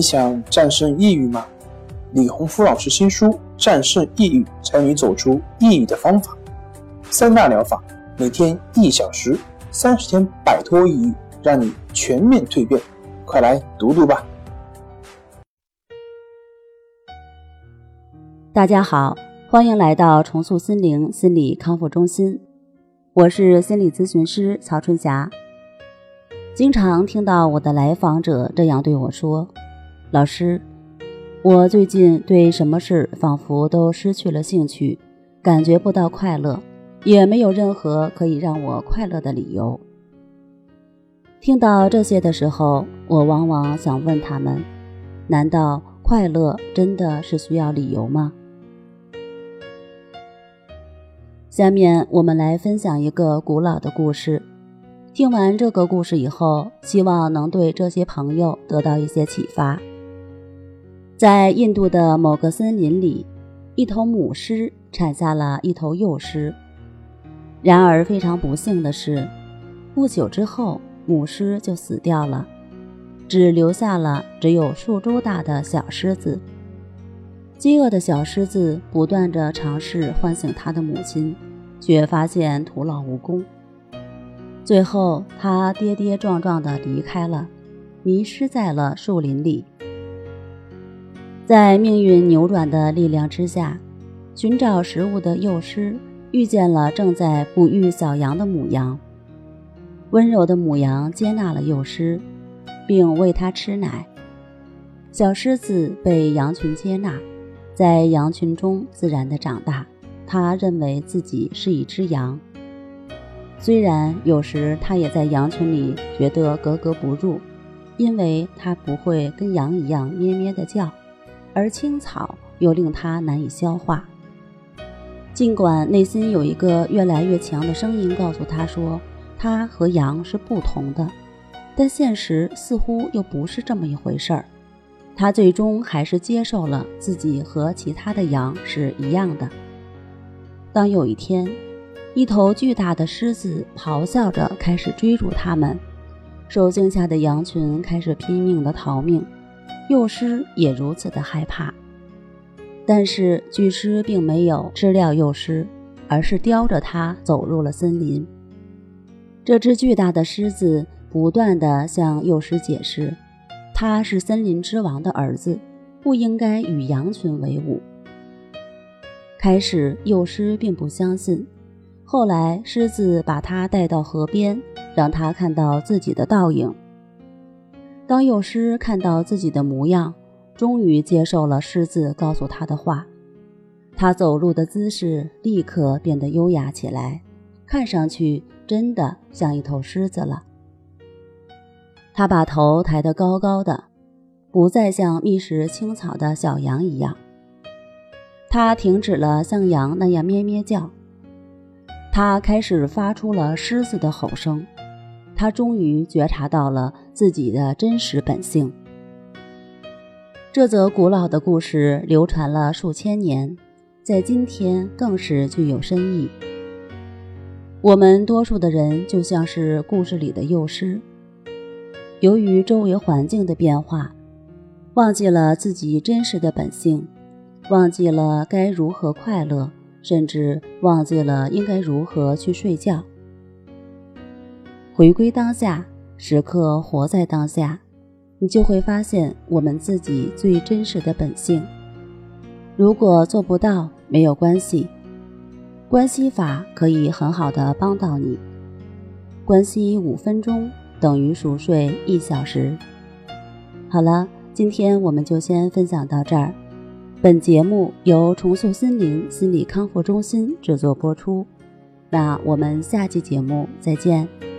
你想战胜抑郁吗？李洪福老师新书《战胜抑郁，教你走出抑郁的方法》，三大疗法，每天一小时，三十天摆脱抑郁，让你全面蜕变。快来读读吧！大家好，欢迎来到重塑心灵心理康复中心，我是心理咨询师曹春霞。经常听到我的来访者这样对我说。老师，我最近对什么事仿佛都失去了兴趣，感觉不到快乐，也没有任何可以让我快乐的理由。听到这些的时候，我往往想问他们：难道快乐真的是需要理由吗？下面我们来分享一个古老的故事。听完这个故事以后，希望能对这些朋友得到一些启发。在印度的某个森林里，一头母狮产下了一头幼狮。然而，非常不幸的是，不久之后，母狮就死掉了，只留下了只有数周大的小狮子。饥饿的小狮子不断地尝试唤醒它的母亲，却发现徒劳无功。最后，它跌跌撞撞地离开了，迷失在了树林里。在命运扭转的力量之下，寻找食物的幼狮遇见了正在哺育小羊的母羊。温柔的母羊接纳了幼狮，并喂它吃奶。小狮子被羊群接纳，在羊群中自然的长大。它认为自己是一只羊，虽然有时它也在羊群里觉得格格不入，因为它不会跟羊一样咩咩的叫。而青草又令他难以消化。尽管内心有一个越来越强的声音告诉他说，他和羊是不同的，但现实似乎又不是这么一回事儿。他最终还是接受了自己和其他的羊是一样的。当有一天，一头巨大的狮子咆哮着开始追逐他们，受惊吓的羊群开始拼命的逃命。幼狮也如此的害怕，但是巨狮并没有吃掉幼狮，而是叼着它走入了森林。这只巨大的狮子不断地向幼狮解释，它是森林之王的儿子，不应该与羊群为伍。开始，幼狮并不相信，后来狮子把它带到河边，让它看到自己的倒影。当幼狮看到自己的模样，终于接受了狮子告诉他的话。他走路的姿势立刻变得优雅起来，看上去真的像一头狮子了。他把头抬得高高的，不再像觅食青草的小羊一样。他停止了像羊那样咩咩叫，他开始发出了狮子的吼声。他终于觉察到了自己的真实本性。这则古老的故事流传了数千年，在今天更是具有深意。我们多数的人就像是故事里的幼狮，由于周围环境的变化，忘记了自己真实的本性，忘记了该如何快乐，甚至忘记了应该如何去睡觉。回归当下，时刻活在当下，你就会发现我们自己最真实的本性。如果做不到，没有关系，关系法可以很好的帮到你。关系五分钟等于熟睡一小时。好了，今天我们就先分享到这儿。本节目由重塑心灵心理康复中心制作播出。那我们下期节目再见。